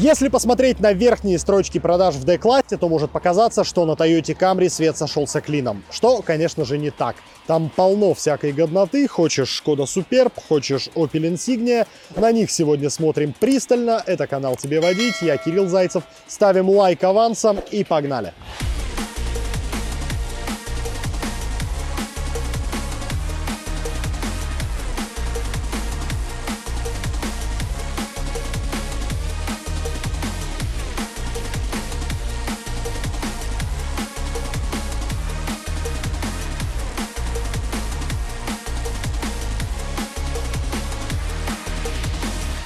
Если посмотреть на верхние строчки продаж в D-классе, то может показаться, что на Toyota Camry свет сошелся клином. Что, конечно же, не так. Там полно всякой годноты. Хочешь Skoda Superb, хочешь Opel Insignia. На них сегодня смотрим пристально. Это канал «Тебе водить». Я Кирилл Зайцев. Ставим лайк авансом и погнали.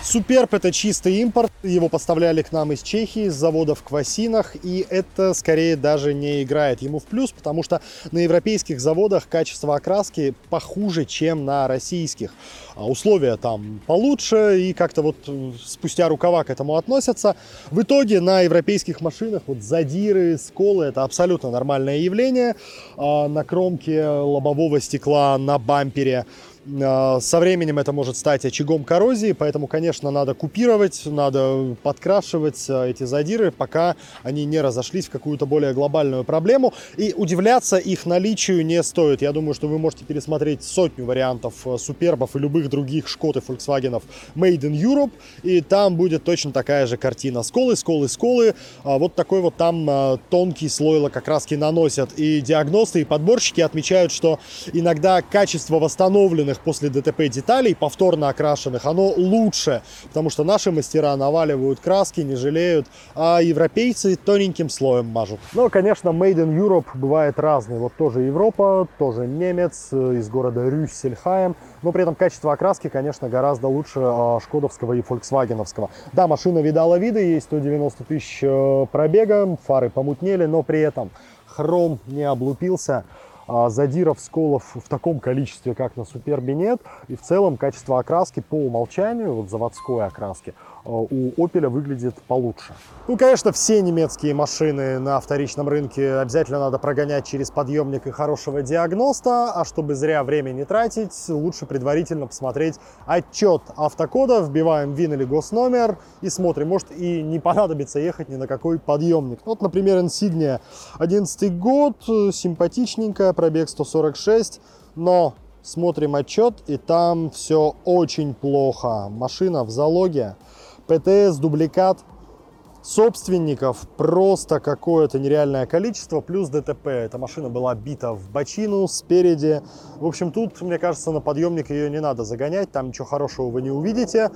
Суперб это чистый импорт, его поставляли к нам из Чехии, с заводов в Квасинах, и это скорее даже не играет ему в плюс, потому что на европейских заводах качество окраски похуже, чем на российских. А условия там получше, и как-то вот спустя рукава к этому относятся. В итоге на европейских машинах вот задиры, сколы это абсолютно нормальное явление. А на кромке лобового стекла, на бампере со временем это может стать очагом коррозии, поэтому, конечно, надо купировать, надо подкрашивать а, эти задиры, пока они не разошлись в какую-то более глобальную проблему. И удивляться их наличию не стоит. Я думаю, что вы можете пересмотреть сотню вариантов а, супербов и любых других Шкод и Volkswagen Made in Europe, и там будет точно такая же картина. Сколы, сколы, сколы. Вот такой вот там тонкий слой лакокраски наносят. И диагносты, и подборщики отмечают, что иногда качество восстановленных окрашенных после ДТП деталей, повторно окрашенных, оно лучше, потому что наши мастера наваливают краски, не жалеют, а европейцы тоненьким слоем мажут. Но, конечно, Made in Europe бывает разный. Вот тоже Европа, тоже немец э, из города Рюссельхайм, но при этом качество окраски, конечно, гораздо лучше а, шкодовского и фольксвагеновского. Да, машина видала виды, есть 190 тысяч э, пробега, фары помутнели, но при этом хром не облупился задиров, сколов в таком количестве, как на Супербе нет. И в целом качество окраски по умолчанию, вот заводской окраски, у Opel выглядит получше. Ну, конечно, все немецкие машины на вторичном рынке обязательно надо прогонять через подъемник и хорошего диагноста, а чтобы зря время не тратить, лучше предварительно посмотреть отчет автокода, вбиваем ВИН или госномер и смотрим, может и не понадобится ехать ни на какой подъемник. Вот, например, Insignia 11 год, симпатичненькая, пробег 146, но смотрим отчет, и там все очень плохо. Машина в залоге, ПТС, дубликат собственников просто какое-то нереальное количество, плюс ДТП. Эта машина была бита в бочину спереди. В общем, тут, мне кажется, на подъемник ее не надо загонять, там ничего хорошего вы не увидите.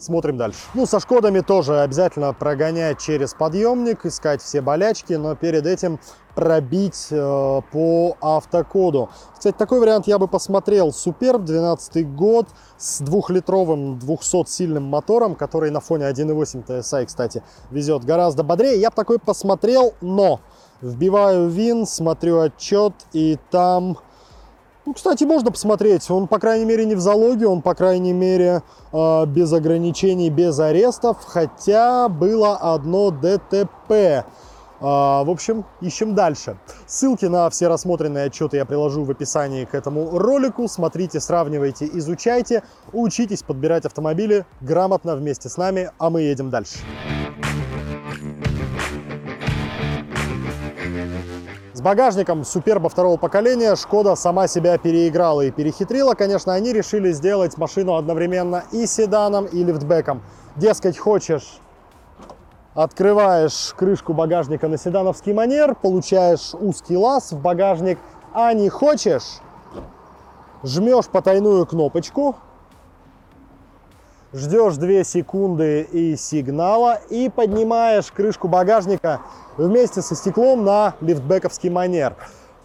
Смотрим дальше. Ну, со Шкодами тоже обязательно прогонять через подъемник, искать все болячки, но перед этим пробить э, по автокоду. Кстати, такой вариант я бы посмотрел. Суперб, 12 год, с двухлитровым 200-сильным мотором, который на фоне 1.8 TSI, кстати, везет гораздо бодрее. Я бы такой посмотрел, но вбиваю вин, смотрю отчет, и там ну, кстати, можно посмотреть. Он, по крайней мере, не в залоге, он, по крайней мере, э, без ограничений, без арестов. Хотя было одно ДТП. А, в общем, ищем дальше. Ссылки на все рассмотренные отчеты я приложу в описании к этому ролику. Смотрите, сравнивайте, изучайте, учитесь подбирать автомобили грамотно вместе с нами, а мы едем дальше. С багажником Суперба второго поколения Шкода сама себя переиграла и перехитрила. Конечно, они решили сделать машину одновременно и седаном, и лифтбеком. Дескать, хочешь, открываешь крышку багажника на седановский манер, получаешь узкий лаз в багажник, а не хочешь, жмешь потайную кнопочку, ждешь 2 секунды и сигнала и поднимаешь крышку багажника вместе со стеклом на лифтбековский манер.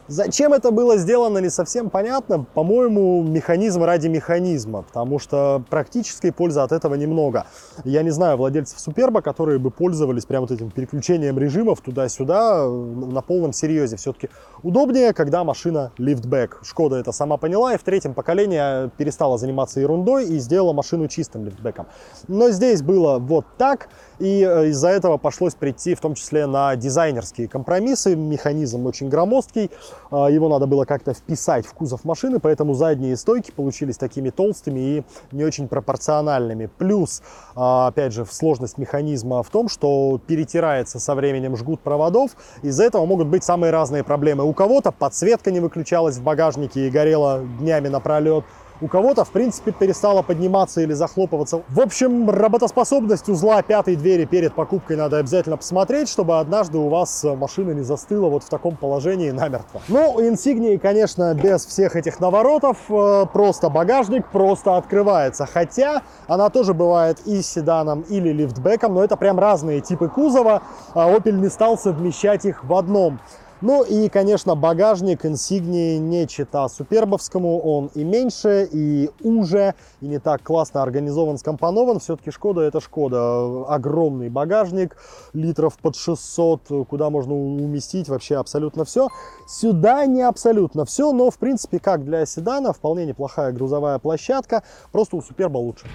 Зачем это было сделано, не совсем понятно. По-моему, механизм ради механизма, потому что практической пользы от этого немного. Я не знаю владельцев Суперба, которые бы пользовались прям вот этим переключением режимов туда-сюда на полном серьезе. Все-таки удобнее, когда машина лифтбэк. Шкода это сама поняла и в третьем поколении перестала заниматься ерундой и сделала машину чистым лифтбэком. Но здесь было вот так. И э, из-за этого пошлось прийти в том числе на дизайнерские компромиссы. Механизм очень громоздкий. А, его надо было как-то вписать в кузов машины, поэтому задние стойки получились такими толстыми и не очень пропорциональными. Плюс, а, опять же, сложность механизма в том, что перетирается со временем жгут проводов, из-за этого могут быть самые разные проблемы. У кого-то подсветка не выключалась в багажнике и горела днями напролет, у кого-то, в принципе, перестала подниматься или захлопываться. В общем, работоспособность узла пятой двери перед покупкой надо обязательно посмотреть, чтобы однажды у вас машина не застыла вот в таком положении намертво. Ну, Insignia, конечно, без всех этих наворотов, э, просто багажник просто открывается. Хотя она тоже бывает и седаном, или лифтбеком, но это прям разные типы кузова. А Opel не стал совмещать их в одном. Ну и, конечно, багажник Insignia не чита супербовскому, он и меньше, и уже, и не так классно организован, скомпонован. Все-таки Шкода это Шкода. Огромный багажник, литров под 600, куда можно уместить вообще абсолютно все. Сюда не абсолютно все, но в принципе, как для седана, вполне неплохая грузовая площадка, просто у Суперба лучше.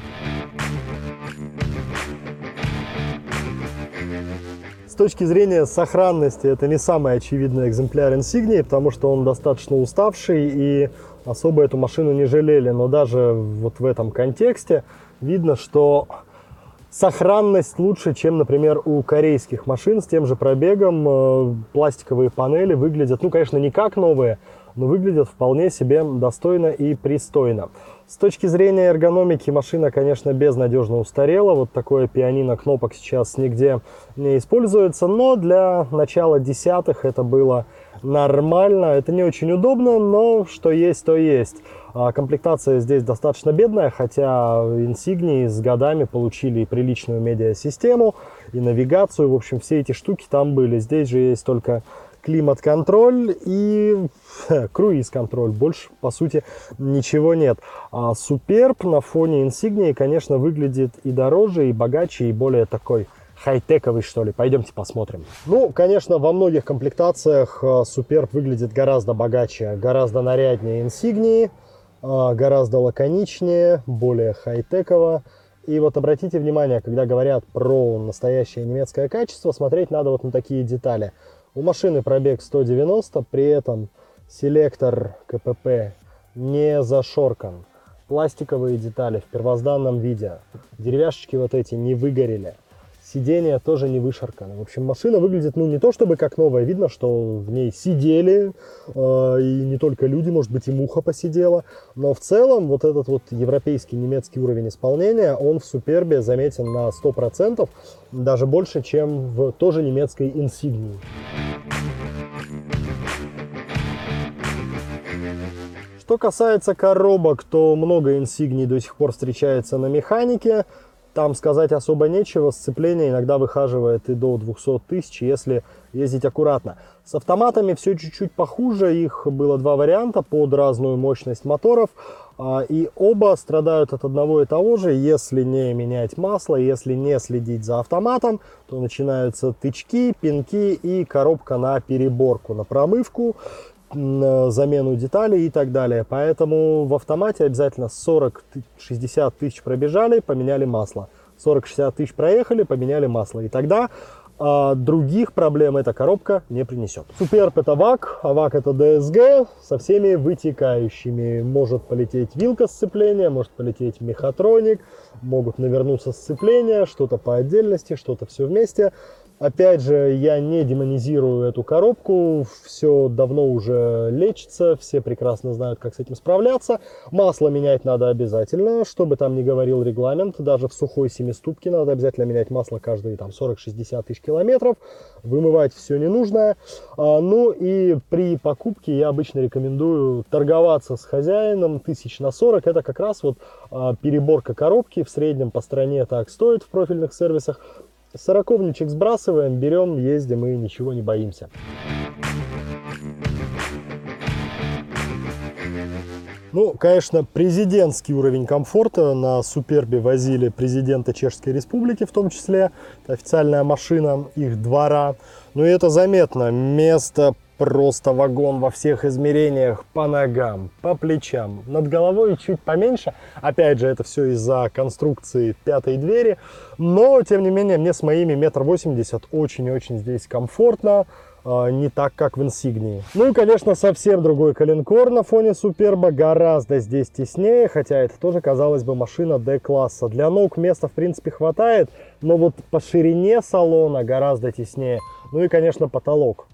Точки зрения сохранности это не самый очевидный экземпляр Insignia, потому что он достаточно уставший и особо эту машину не жалели. Но даже вот в этом контексте видно, что сохранность лучше, чем, например, у корейских машин с тем же пробегом. Э, пластиковые панели выглядят, ну, конечно, не как новые, но выглядят вполне себе достойно и пристойно. С точки зрения эргономики машина, конечно, безнадежно устарела. Вот такое пианино кнопок сейчас нигде не используется, но для начала десятых это было нормально. Это не очень удобно, но что есть, то есть. А комплектация здесь достаточно бедная, хотя Insignia с годами получили и приличную медиасистему, и навигацию. В общем, все эти штуки там были. Здесь же есть только климат-контроль и круиз-контроль. Больше, по сути, ничего нет. А Суперб на фоне Insignia, конечно, выглядит и дороже, и богаче, и более такой хай-тековый, что ли. Пойдемте посмотрим. Ну, конечно, во многих комплектациях Суперб выглядит гораздо богаче, гораздо наряднее Insignia, а, гораздо лаконичнее, более хай-теково. И вот обратите внимание, когда говорят про настоящее немецкое качество, смотреть надо вот на такие детали. У машины пробег 190, при этом селектор КПП не зашоркан. Пластиковые детали в первозданном виде. Деревяшечки вот эти не выгорели. Сиденья тоже не вышарканы. В общем, машина выглядит, ну, не то чтобы как новая. Видно, что в ней сидели, э, и не только люди, может быть, и муха посидела. Но в целом, вот этот вот европейский, немецкий уровень исполнения, он в Супербе заметен на 100%, даже больше, чем в тоже немецкой Insignia. Что касается коробок, то много инсигний до сих пор встречается на механике. Там сказать особо нечего, сцепление иногда выхаживает и до 200 тысяч, если ездить аккуратно. С автоматами все чуть-чуть похуже, их было два варианта под разную мощность моторов. А, и оба страдают от одного и того же, если не менять масло, если не следить за автоматом, то начинаются тычки, пинки и коробка на переборку, на промывку замену деталей и так далее. Поэтому в автомате обязательно 40-60 тысяч пробежали, поменяли масло. 40-60 тысяч проехали, поменяли масло. И тогда а других проблем эта коробка не принесет. Суперб это ВАК, а ВАК это DSG со всеми вытекающими. Может полететь вилка сцепления, может полететь мехатроник, могут навернуться сцепления, что-то по отдельности, что-то все вместе. Опять же, я не демонизирую эту коробку, все давно уже лечится, все прекрасно знают, как с этим справляться. Масло менять надо обязательно, чтобы там не говорил регламент, даже в сухой семиступке надо обязательно менять масло каждые там 40-60 тысяч километров, вымывать все ненужное. А, ну и при покупке я обычно рекомендую торговаться с хозяином тысяч на 40, это как раз вот а, переборка коробки, в среднем по стране так стоит в профильных сервисах, Сороковничек сбрасываем, берем, ездим и ничего не боимся. Ну, конечно, президентский уровень комфорта на Супербе возили президента Чешской Республики в том числе. Это официальная машина их двора. Ну и это заметно. Место Просто вагон во всех измерениях, по ногам, по плечам, над головой чуть поменьше. Опять же, это все из-за конструкции пятой двери. Но, тем не менее, мне с моими метр восемьдесят очень и очень здесь комфортно. а, не так, как в Insignia. Ну и, конечно, совсем другой коленкор на фоне Суперба, гораздо здесь теснее, хотя это тоже, казалось бы, машина D-класса. Для ног места, в принципе, хватает, но вот по ширине салона гораздо теснее. Ну и, конечно, потолок.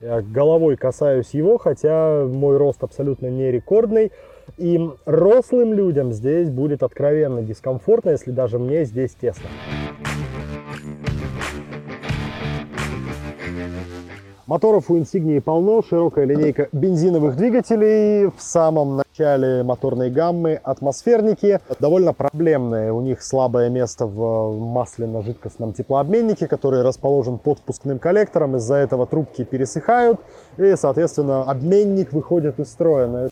Я головой касаюсь его, хотя мой рост абсолютно не рекордный. И рослым людям здесь будет откровенно дискомфортно, если даже мне здесь тесно. Моторов у Insignia полно, широкая линейка бензиновых двигателей. В самом начале моторной гаммы атмосферники. Довольно проблемные. У них слабое место в масляно-жидкостном теплообменнике, который расположен под впускным коллектором. Из-за этого трубки пересыхают и, соответственно, обменник выходит из строя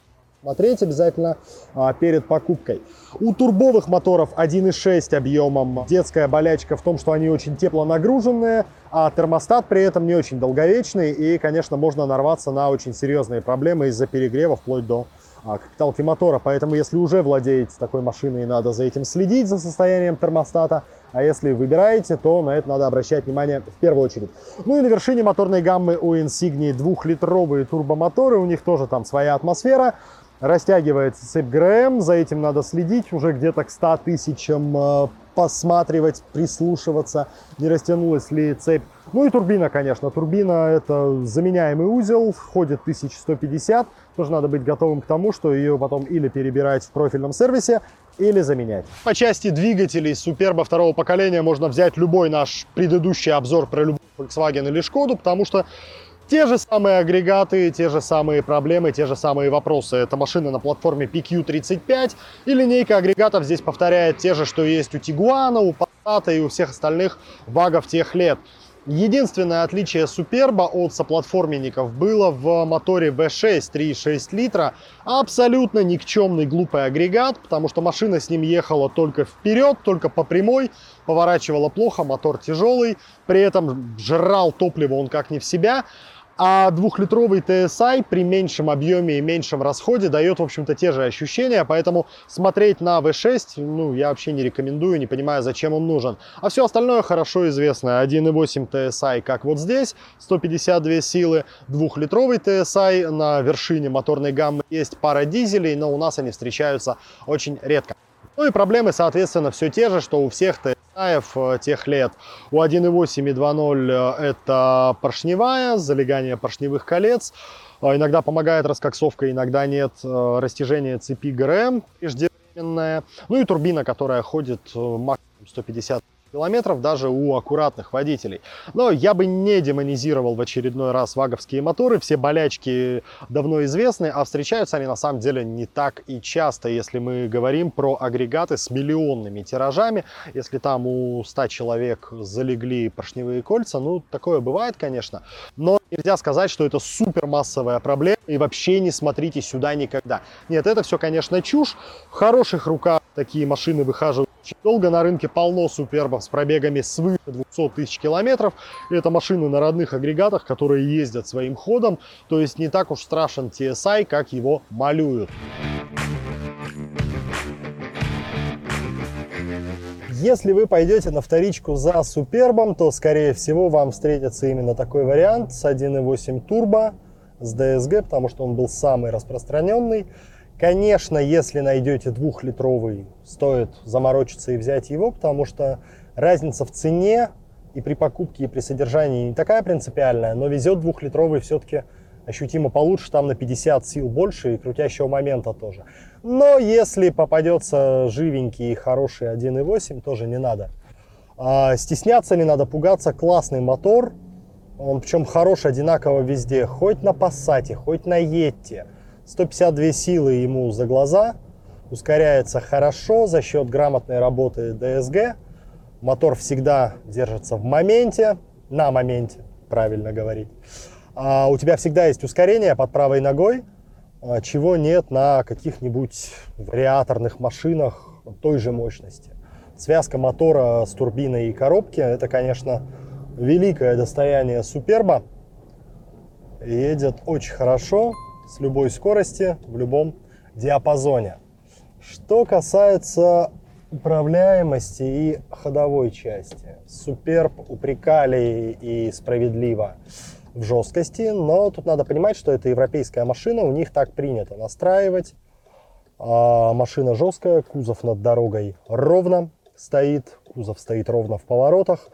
смотреть обязательно а, перед покупкой. У турбовых моторов 1.6 объемом детская болячка в том, что они очень теплонагруженные, а термостат при этом не очень долговечный, и, конечно, можно нарваться на очень серьезные проблемы из-за перегрева вплоть до а, капиталки мотора. Поэтому, если уже владеете такой машиной, надо за этим следить, за состоянием термостата. А если выбираете, то на это надо обращать внимание в первую очередь. Ну и на вершине моторной гаммы у Insignia двухлитровые турбомоторы. У них тоже там своя атмосфера растягивается цепь ГРМ, за этим надо следить, уже где-то к 100 тысячам э, посматривать, прислушиваться, не растянулась ли цепь. Ну и турбина, конечно. Турбина это заменяемый узел, входит 1150. Тоже надо быть готовым к тому, что ее потом или перебирать в профильном сервисе, или заменять. По части двигателей Суперба второго поколения можно взять любой наш предыдущий обзор про любой Volkswagen или Шкоду, потому что те же самые агрегаты, те же самые проблемы, те же самые вопросы. Это машина на платформе PQ35 и линейка агрегатов здесь повторяет те же, что есть у Тигуана, у Passat и у всех остальных вагов тех лет. Единственное отличие Суперба от соплатформенников было в моторе V6 3,6 литра. Абсолютно никчемный глупый агрегат, потому что машина с ним ехала только вперед, только по прямой, поворачивала плохо, мотор тяжелый, при этом жрал топливо он как не в себя. А двухлитровый TSI при меньшем объеме и меньшем расходе дает, в общем-то, те же ощущения, поэтому смотреть на V6, ну, я вообще не рекомендую, не понимаю, зачем он нужен. А все остальное хорошо известно. 1.8 TSI, как вот здесь, 152 силы, двухлитровый TSI, на вершине моторной гаммы есть пара дизелей, но у нас они встречаются очень редко. Ну и проблемы, соответственно, все те же, что у всех TSI э, тех лет. У 1.8 и 2.0 э, это поршневая, залегание поршневых колец. Э, иногда помогает раскоксовка, иногда нет. Растяжение цепи ГРМ преждевременное. Ну и турбина, которая ходит максимум 150 километров даже у аккуратных водителей. Но я бы не демонизировал в очередной раз ваговские моторы, все болячки давно известны, а встречаются они на самом деле не так и часто, если мы говорим про агрегаты с миллионными тиражами, если там у 100 человек залегли поршневые кольца, ну такое бывает, конечно, но нельзя сказать, что это супер массовая проблема и вообще не смотрите сюда никогда. Нет, это все, конечно, чушь. В хороших руках такие машины выхаживают долго. На рынке полно супербов с пробегами свыше 200 тысяч километров. Это машины на родных агрегатах, которые ездят своим ходом. То есть не так уж страшен TSI, как его малюют. Если вы пойдете на вторичку за Супербом, то, скорее всего, вам встретится именно такой вариант с 1.8 турбо с DSG, потому что он был самый распространенный. Конечно, если найдете двухлитровый, стоит заморочиться и взять его, потому что разница в цене и при покупке, и при содержании не такая принципиальная, но везет двухлитровый все-таки ощутимо получше, там на 50 сил больше и крутящего момента тоже. Но если попадется живенький и хороший 1.8, тоже не надо. А, стесняться не надо, пугаться, классный мотор, он причем хороший одинаково везде, хоть на Passat, хоть на Yeti. 152 силы ему за глаза, ускоряется хорошо за счет грамотной работы DSG. Мотор всегда держится в моменте, на моменте, правильно говорить. А у тебя всегда есть ускорение под правой ногой, а, чего нет на каких-нибудь вариаторных машинах той же мощности. Связка мотора с турбиной и коробки – это, конечно, великое достояние Суперба. Едет очень хорошо, с любой скорости, в любом диапазоне. Что касается управляемости и ходовой части. Суперб упрекали и справедливо в жесткости, но тут надо понимать, что это европейская машина, у них так принято настраивать. А машина жесткая, кузов над дорогой ровно стоит, кузов стоит ровно в поворотах.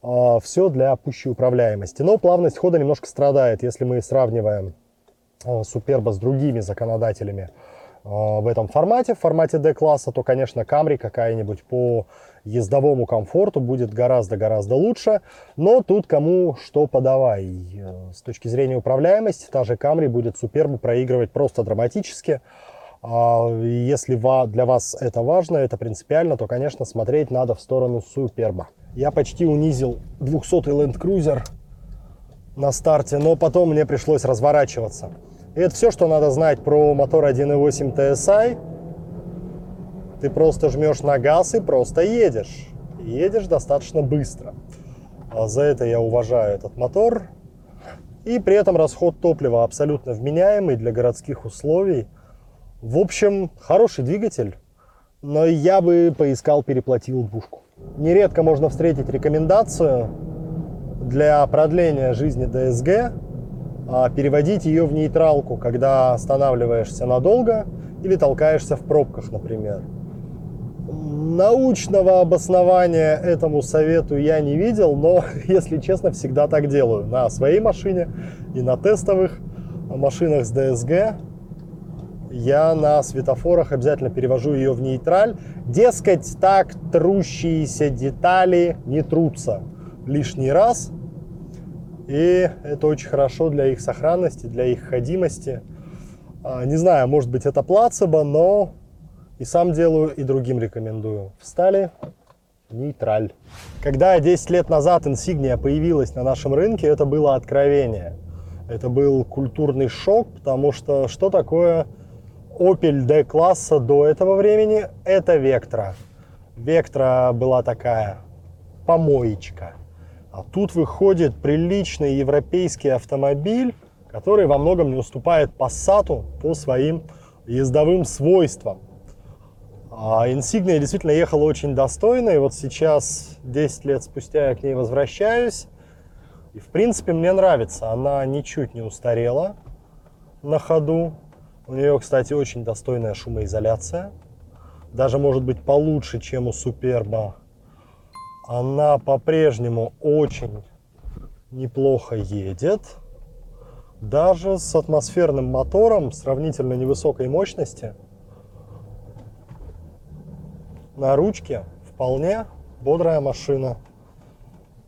А, все для пущей управляемости. Но плавность хода немножко страдает, если мы сравниваем Суперба с другими законодателями а, в этом формате, в формате D-класса, то, конечно, Camry какая-нибудь по ездовому комфорту будет гораздо-гораздо лучше. Но тут кому что подавай. Э, с точки зрения управляемости, та же Camry будет Супербу проигрывать просто драматически. Если для вас это важно, это принципиально, то, конечно, смотреть надо в сторону Суперба. Я почти унизил 200-й Land Cruiser на старте, но потом мне пришлось разворачиваться. И это все, что надо знать про мотор 1.8 TSI. Ты просто жмешь на газ и просто едешь. Едешь достаточно быстро. А за это я уважаю этот мотор. И при этом расход топлива абсолютно вменяемый для городских условий. В общем, хороший двигатель, но я бы поискал переплатил двушку. Нередко можно встретить рекомендацию для продления жизни ДСГ а, переводить ее в нейтралку, когда останавливаешься надолго или толкаешься в пробках, например. Научного обоснования этому совету я не видел, но, если честно, всегда так делаю. На своей машине и на тестовых машинах с ДСГ я на светофорах обязательно перевожу ее в нейтраль. Дескать, так трущиеся детали не трутся лишний раз. И это очень хорошо для их сохранности, для их ходимости. А, не знаю, может быть это плацебо, но и сам делаю, и другим рекомендую. Встали, нейтраль. Когда 10 лет назад Insignia появилась на нашем рынке, это было откровение. Это был культурный шок, потому что что такое Opel D-класса до этого времени – это Vectra. Vectra была такая помоечка. А тут выходит приличный европейский автомобиль, который во многом не уступает Passat по своим ездовым свойствам. А Insignia действительно ехала очень достойно, и вот сейчас, 10 лет спустя, я к ней возвращаюсь. И, в принципе, мне нравится. Она ничуть не устарела на ходу. У нее, кстати, очень достойная шумоизоляция. Даже может быть получше, чем у Суперба. Она по-прежнему очень неплохо едет. Даже с атмосферным мотором сравнительно невысокой мощности. На ручке вполне бодрая машина.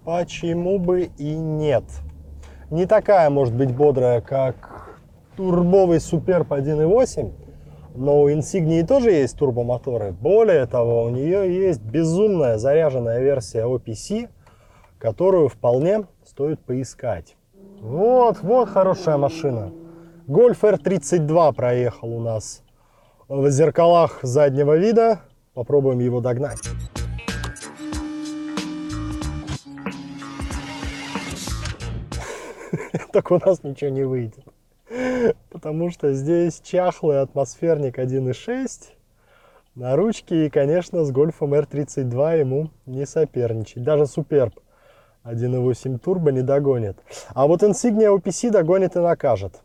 Почему бы и нет? Не такая может быть бодрая, как турбовый Суперб 1.8, но у Insignia тоже есть турбомоторы. Более того, у нее есть безумная заряженная версия OPC, которую вполне стоит поискать. Вот, вот хорошая машина. Golf R32 проехал у нас в зеркалах заднего вида. Попробуем его догнать. Так у нас ничего не выйдет потому что здесь чахлый атмосферник 1.6 на ручке, и, конечно, с Гольфом R32 ему не соперничать. Даже Суперб 1.8 турбо не догонит. А вот Insignia OPC догонит и накажет.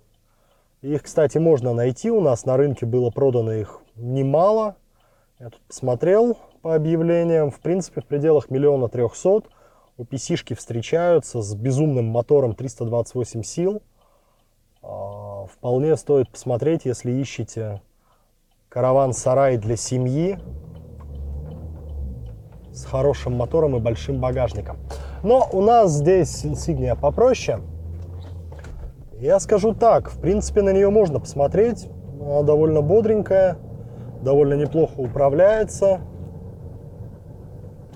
Их, кстати, можно найти. У нас на рынке было продано их немало. Я тут посмотрел по объявлениям. В принципе, в пределах миллиона трехсот. OPC-шки встречаются с безумным мотором 328 сил. Вполне стоит посмотреть, если ищете караван-сарай для семьи с хорошим мотором и большим багажником. Но у нас здесь инсигния попроще. Я скажу так, в принципе, на нее можно посмотреть. Она довольно бодренькая, довольно неплохо управляется.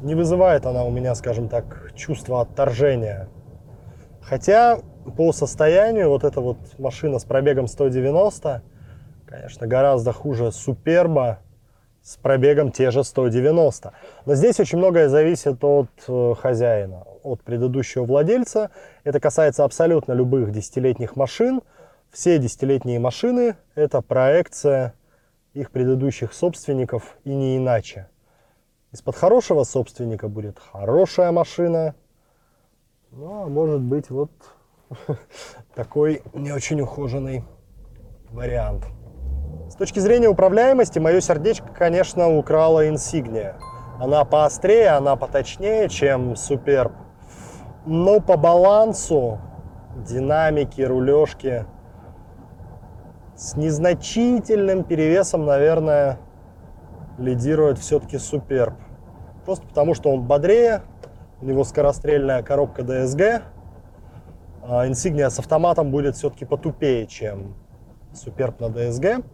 Не вызывает она у меня, скажем так, чувство отторжения. Хотя по состоянию вот эта вот машина с пробегом 190, конечно, гораздо хуже Суперба с пробегом те же 190. Но здесь очень многое зависит от э, хозяина, от предыдущего владельца. Это касается абсолютно любых десятилетних машин. Все десятилетние машины – это проекция их предыдущих собственников и не иначе. Из-под хорошего собственника будет хорошая машина, ну а может быть вот такой не очень ухоженный вариант. С точки зрения управляемости, мое сердечко, конечно, украла Insignia. Она поострее, она поточнее, чем Superb. Но по балансу, динамики, рулежки с незначительным перевесом, наверное, лидирует все-таки Superb. Просто потому, что он бодрее, у него скорострельная коробка DSG, а Insignia с автоматом будет все-таки потупее, чем Superb на DSG.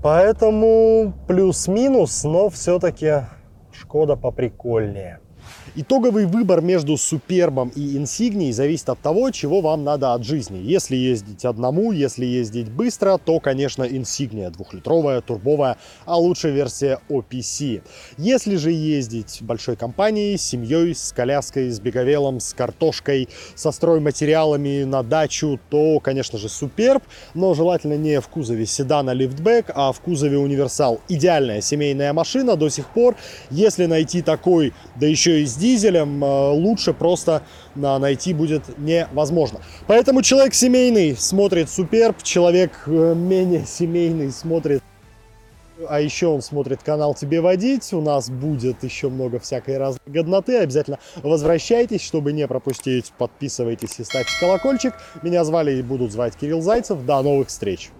Поэтому плюс-минус, но все-таки Шкода поприкольнее. Итоговый выбор между Супербом и Инсигнией зависит от того, чего вам надо от жизни. Если ездить одному, если ездить быстро, то, конечно, Инсигния двухлитровая, турбовая, а лучше версия OPC. Если же ездить большой компанией, с семьей, с коляской, с беговелом, с картошкой, со стройматериалами на дачу, то, конечно же, Суперб, но желательно не в кузове седана лифтбэк, а в кузове универсал. Идеальная семейная машина до сих пор. Если найти такой, да еще и с дизелем э, лучше просто найти будет невозможно. Поэтому человек семейный смотрит Суперб, человек э, менее семейный смотрит а еще он смотрит канал «Тебе водить». У нас будет еще много всякой разной годноты. Обязательно возвращайтесь, чтобы не пропустить. Подписывайтесь и ставьте колокольчик. Меня звали и будут звать Кирилл Зайцев. До новых встреч!